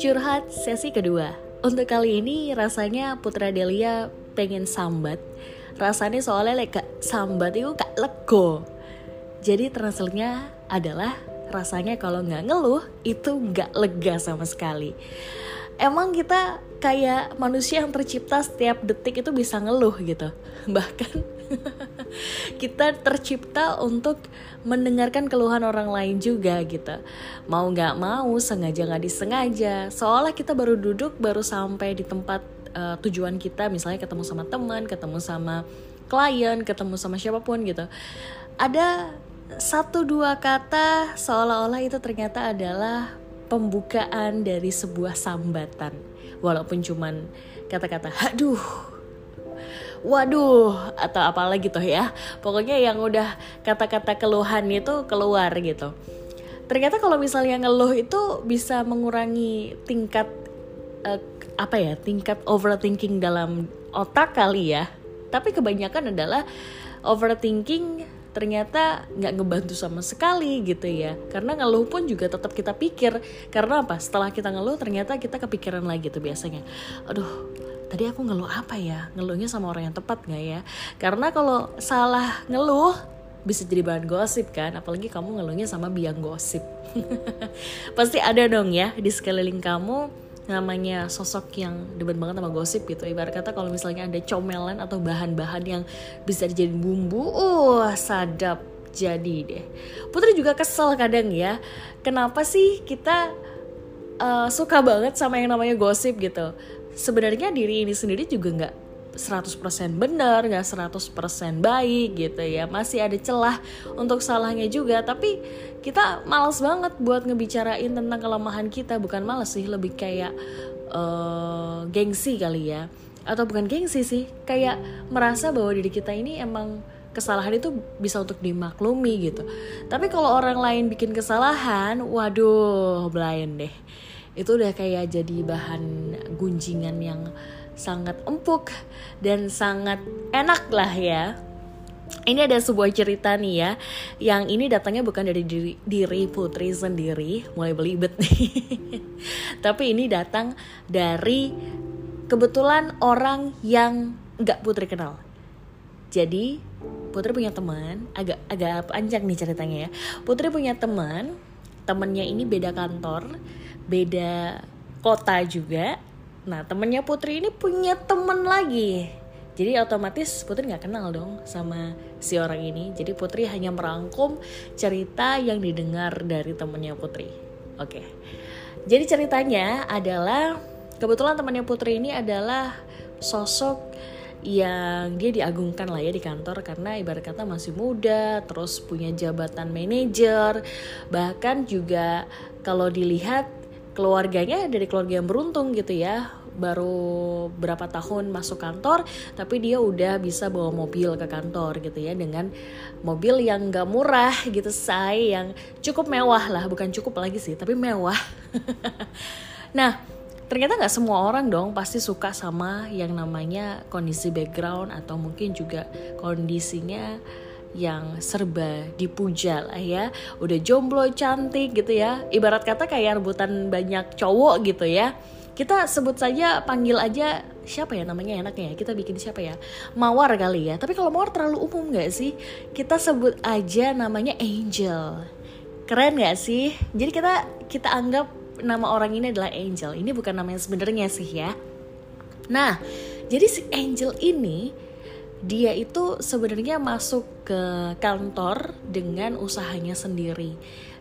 Curhat sesi kedua. Untuk kali ini rasanya Putra Delia pengen sambat. Rasanya soalnya like, sambat itu gak lego. Jadi translate-nya adalah rasanya kalau nggak ngeluh itu nggak lega sama sekali. Emang kita kayak manusia yang tercipta setiap detik itu bisa ngeluh gitu. Bahkan kita tercipta untuk mendengarkan keluhan orang lain juga gitu. Mau nggak mau, sengaja nggak disengaja. Seolah kita baru duduk, baru sampai di tempat uh, tujuan kita, misalnya ketemu sama teman, ketemu sama klien, ketemu sama siapa pun gitu. Ada satu dua kata seolah-olah itu ternyata adalah pembukaan dari sebuah sambatan walaupun cuman kata-kata aduh waduh atau apalah gitu ya. Pokoknya yang udah kata-kata keluhan itu keluar gitu. Ternyata kalau misalnya ngeluh itu bisa mengurangi tingkat uh, apa ya tingkat overthinking dalam otak kali ya. Tapi kebanyakan adalah overthinking ternyata nggak ngebantu sama sekali gitu ya. Karena ngeluh pun juga tetap kita pikir. Karena apa? Setelah kita ngeluh ternyata kita kepikiran lagi tuh biasanya. Aduh tadi aku ngeluh apa ya? Ngeluhnya sama orang yang tepat nggak ya? Karena kalau salah ngeluh bisa jadi bahan gosip kan? Apalagi kamu ngeluhnya sama biang gosip. Pasti ada dong ya di sekeliling kamu namanya sosok yang debat banget sama gosip gitu. Ibarat kata kalau misalnya ada comelan atau bahan-bahan yang bisa dijadiin bumbu uh sadap jadi deh. Putri juga kesel kadang ya. Kenapa sih kita uh, suka banget sama yang namanya gosip gitu? Sebenarnya diri ini sendiri juga nggak 100% benar, nggak 100% baik gitu ya. Masih ada celah untuk salahnya juga, tapi kita males banget buat ngebicarain tentang kelemahan kita, bukan males sih, lebih kayak uh, gengsi kali ya. Atau bukan gengsi sih, kayak merasa bahwa diri kita ini emang kesalahan itu bisa untuk dimaklumi gitu. Tapi kalau orang lain bikin kesalahan, waduh, blind deh. Itu udah kayak jadi bahan gunjingan yang sangat empuk dan sangat enak lah ya. Ini ada sebuah cerita nih ya yang ini datangnya bukan dari diri, diri putri sendiri mulai belibet nih. Tapi ini datang dari kebetulan orang yang nggak putri kenal. Jadi putri punya teman agak agak panjang nih ceritanya ya. Putri punya teman temennya ini beda kantor beda kota juga Nah temennya Putri ini punya temen lagi jadi otomatis Putri nggak kenal dong sama si orang ini. Jadi Putri hanya merangkum cerita yang didengar dari temennya Putri. Oke. Jadi ceritanya adalah kebetulan temannya Putri ini adalah sosok yang dia diagungkan lah ya di kantor karena ibarat kata masih muda, terus punya jabatan manajer, bahkan juga kalau dilihat keluarganya dari keluarga yang beruntung gitu ya. Baru berapa tahun masuk kantor tapi dia udah bisa bawa mobil ke kantor gitu ya dengan mobil yang gak murah gitu say yang cukup mewah lah. Bukan cukup lagi sih tapi mewah. Nah ternyata nggak semua orang dong pasti suka sama yang namanya kondisi background atau mungkin juga kondisinya yang serba dipuja lah ya. Udah jomblo cantik gitu ya. Ibarat kata kayak rebutan banyak cowok gitu ya. Kita sebut saja panggil aja siapa ya namanya enaknya ya? Kita bikin siapa ya? Mawar kali ya. Tapi kalau mawar terlalu umum nggak sih? Kita sebut aja namanya angel. Keren nggak sih? Jadi kita kita anggap nama orang ini adalah angel. Ini bukan nama yang sebenarnya sih ya. Nah jadi si angel ini dia itu sebenarnya masuk ke kantor dengan usahanya sendiri.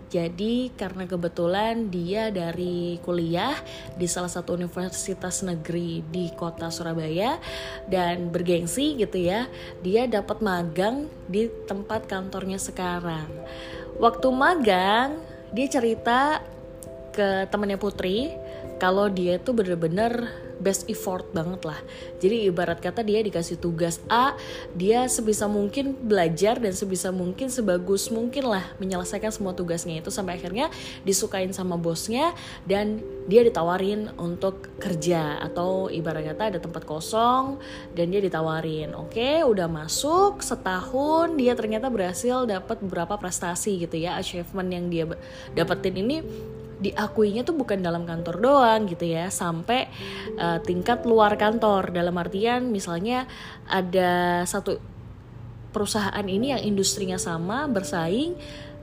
Jadi karena kebetulan dia dari kuliah di salah satu universitas negeri di kota Surabaya dan bergengsi gitu ya, dia dapat magang di tempat kantornya sekarang. Waktu magang, dia cerita ke temannya Putri kalau dia tuh bener-bener best effort banget lah. Jadi ibarat kata dia dikasih tugas A, dia sebisa mungkin belajar dan sebisa mungkin sebagus mungkin lah menyelesaikan semua tugasnya itu sampai akhirnya disukain sama bosnya dan dia ditawarin untuk kerja atau ibarat kata ada tempat kosong dan dia ditawarin. Oke, udah masuk setahun dia ternyata berhasil dapat beberapa prestasi gitu ya, achievement yang dia dapetin ini diakuinya tuh bukan dalam kantor doang gitu ya sampai uh, tingkat luar kantor. Dalam artian misalnya ada satu perusahaan ini yang industrinya sama bersaing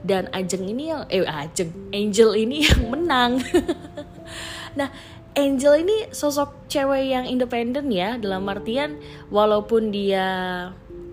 dan Ajeng ini yang eh Ajeng Angel ini yang menang. Nah Angel ini sosok cewek yang independen ya dalam artian walaupun dia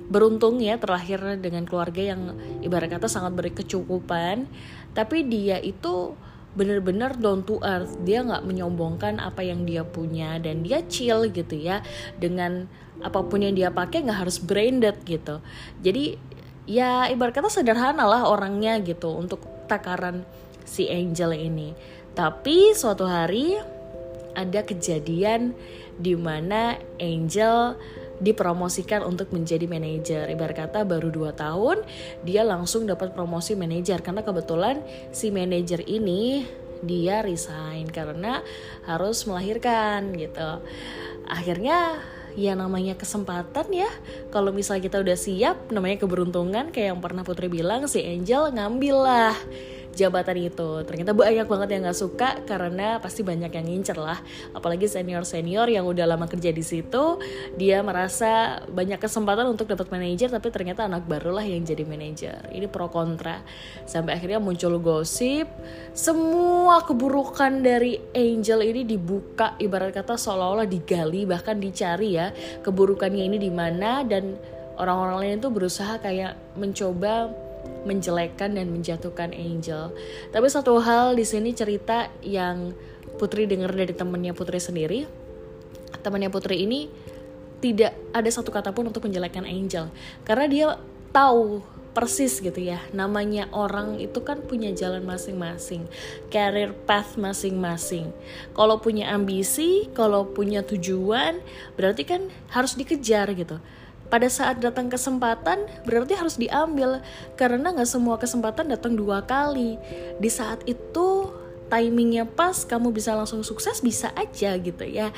beruntung ya terlahir dengan keluarga yang ibarat kata sangat berkecukupan tapi dia itu bener-bener down to earth. Dia nggak menyombongkan apa yang dia punya. Dan dia chill gitu ya. Dengan apa pun yang dia pakai nggak harus branded gitu. Jadi ya ibarat kata sederhana lah orangnya gitu untuk takaran si Angel ini. Tapi suatu hari ada kejadian di mana Angel dipromosikan untuk menjadi manajer. Ibarat kata baru 2 tahun dia langsung dapat promosi manajer karena kebetulan si manajer ini dia resign karena harus melahirkan gitu. Akhirnya ya namanya kesempatan ya kalau misalnya kita udah siap namanya keberuntungan kayak yang pernah Putri bilang si Angel ngambil lah jabatan itu. Ternyata banyak banget yang nggak suka karena pasti banyak yang ngincer lah. Apalagi senior senior yang udah lama kerja di situ dia merasa banyak kesempatan untuk dapat manajer tapi ternyata anak baru lah yang jadi manajer. Ini pro kontra. Sampai akhirnya muncul gosip. Semua keburukan dari Angel ini dibuka ibarat kata seolah-olah digali bahkan dicari ya keburukannya ini di mana. Dan orang-orang lain itu berusaha kayak mencoba menjelekkan dan menjatuhkan Angel. Tapi satu hal di sini cerita yang Putri dengar dari temennya Putri sendiri. Temannya Putri ini tidak ada satu kata pun untuk menjelekkan Angel karena dia tahu persis gitu ya namanya orang itu kan punya jalan masing-masing career path masing-masing kalau punya ambisi kalau punya tujuan berarti kan harus dikejar gitu pada saat datang kesempatan berarti harus diambil. Karena nggak semua kesempatan datang dua kali. Di saat itu timingnya pas kamu bisa langsung sukses bisa aja gitu ya.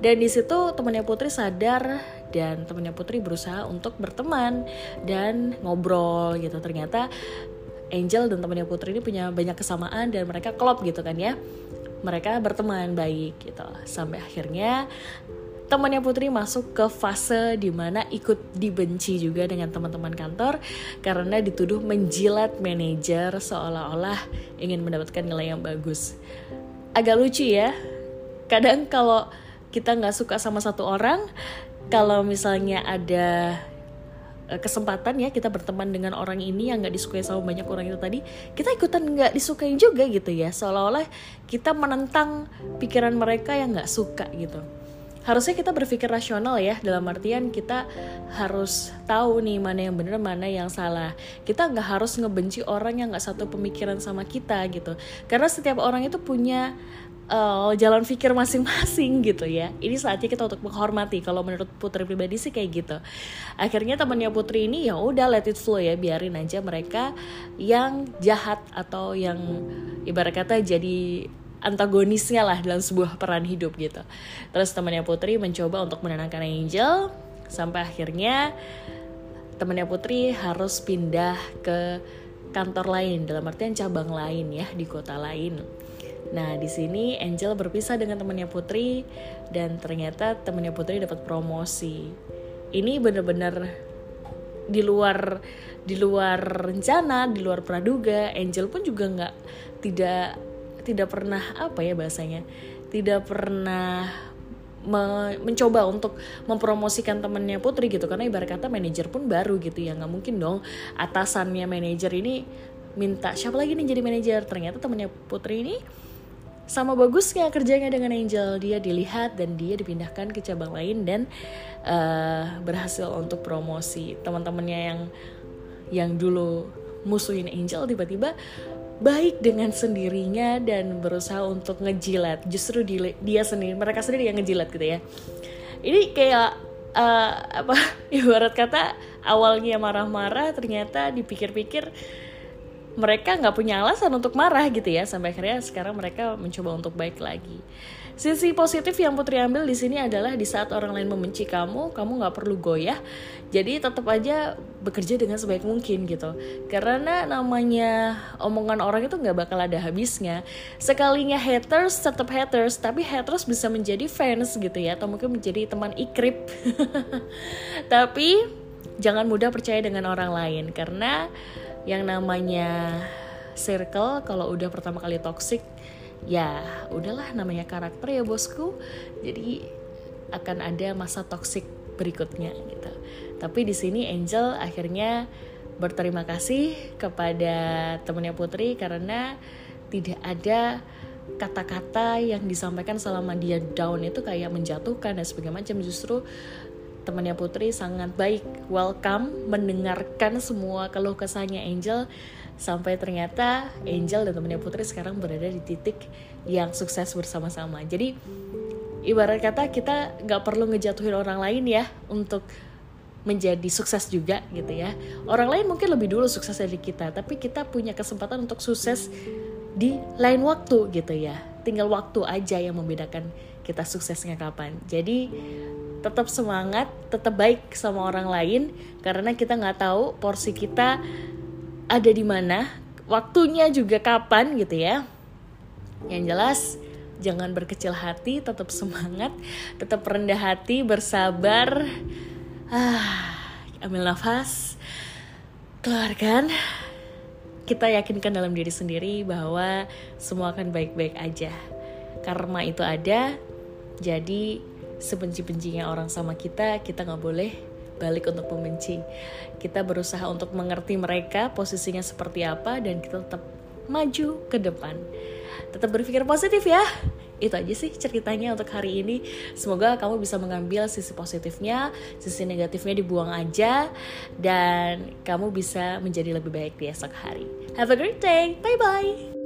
Dan di situ temannya Putri sadar dan temannya Putri berusaha untuk berteman dan ngobrol gitu. Ternyata Angel dan temannya Putri ini punya banyak kesamaan dan mereka klop gitu kan ya. Mereka berteman baik gitu. Sampai akhirnya temannya Putri masuk ke fase di mana ikut dibenci juga dengan teman-teman kantor karena dituduh menjilat manajer seolah-olah ingin mendapatkan nilai yang bagus. Agak lucu ya, kadang kalau kita nggak suka sama satu orang, kalau misalnya ada eh, kesempatan ya kita berteman dengan orang ini yang nggak disukai sama banyak orang itu tadi kita ikutan nggak disukai juga gitu ya. Seolah-olah kita menentang pikiran mereka yang nggak suka gitu harusnya kita berpikir rasional ya dalam artian kita harus tahu nih mana yang benar mana yang salah kita nggak harus ngebenci orang yang nggak satu pemikiran sama kita gitu karena setiap orang itu punya uh, jalan pikir masing-masing gitu ya. Ini saatnya kita untuk menghormati. Kalau menurut Putri pribadi sih kayak gitu. Akhirnya temannya Putri ini ya udah let it flow ya, biarin aja mereka yang jahat atau yang ibarat kata jadi antagonisnya lah dalam sebuah peran hidup gitu. Terus temannya Putri mencoba untuk menenangkan Angel sampai akhirnya temannya Putri harus pindah ke kantor lain dalam artian cabang lain ya di kota lain. Nah di sini Angel berpisah dengan temannya Putri dan ternyata temannya Putri dapat promosi. Ini bener-bener di luar di luar rencana, di luar praduga. Angel pun juga nggak tidak tidak pernah apa ya bahasanya tidak pernah me mencoba untuk mempromosikan temennya Putri gitu. Karena ibarat kata manajer pun baru gitu ya nggak mungkin dong atasannya manajer ini minta siapa lagi nih jadi manajer? Ternyata temennya Putri ini sama bagusnya kerjanya dengan Angel. Dia dilihat dan dia dipindahkan ke cabang lain dan uh, berhasil untuk promosi. Teman-temannya yang yang dulu musuhin Angel tiba-tiba baik dengan sendirinya dan berusaha untuk ngejilat. Justru dia sendiri mereka sendiri yang ngejilat gitu ya. Ini kayak uh, apa ibarat kata awalnya marah-marah ternyata dipikir-pikir mereka nggak punya alasan untuk marah gitu ya. Sampai akhirnya sekarang mereka mencoba untuk baik lagi Sisi positif yang Putri ambil di sini adalah di saat orang lain membenci kamu, kamu nggak perlu goyah. Jadi tetap aja bekerja dengan sebaik mungkin gitu. Karena namanya omongan orang itu nggak bakal ada habisnya. Sekalinya haters tetap haters, tapi haters bisa menjadi fans gitu ya, atau mungkin menjadi teman ikrip. tapi jangan mudah percaya dengan orang lain karena yang namanya circle kalau udah pertama kali toxic ya udahlah namanya karakter ya bosku. Jadi akan ada masa toxic berikutnya gitu. Tapi di sini Angel akhirnya berterima kasih kepada temannya Putri karena tidak ada kata-kata yang disampaikan selama dia down itu kayak menjatuhkan dan sebagainya macam. Justru temannya Putri sangat baik welcome mendengarkan semua keluh kesahnya Angel sampai ternyata Angel dan temannya Putri sekarang berada di titik yang sukses bersama-sama. Jadi ibarat kata kita nggak perlu ngejatuhin orang lain ya untuk menjadi sukses juga gitu ya. Orang lain mungkin lebih dulu sukses dari kita tapi kita punya kesempatan untuk sukses di lain waktu gitu ya. Tinggal waktu aja yang membedakan kita suksesnya kapan. Jadi tetap semangat tetap baik sama orang lain karena kita nggak tahu porsi kita ada di mana, waktunya juga kapan gitu ya. Yang jelas jangan berkecil hati, tetap semangat, tetap rendah hati, bersabar. Ah, ambil nafas, keluarkan. Kita yakinkan dalam diri sendiri bahwa semua akan baik-baik aja. Karma itu ada, jadi sebenci-bencinya orang sama kita, kita nggak boleh balik untuk membenci. Kita berusaha untuk mengerti mereka posisinya seperti apa dan kita tetap maju ke depan. Tetap berpikir positif ya. Itu aja sih ceritanya untuk hari ini. Semoga kamu bisa mengambil sisi positifnya, sisi negatifnya dibuang aja dan kamu bisa menjadi lebih baik di esok hari. Have a great day. Bye bye.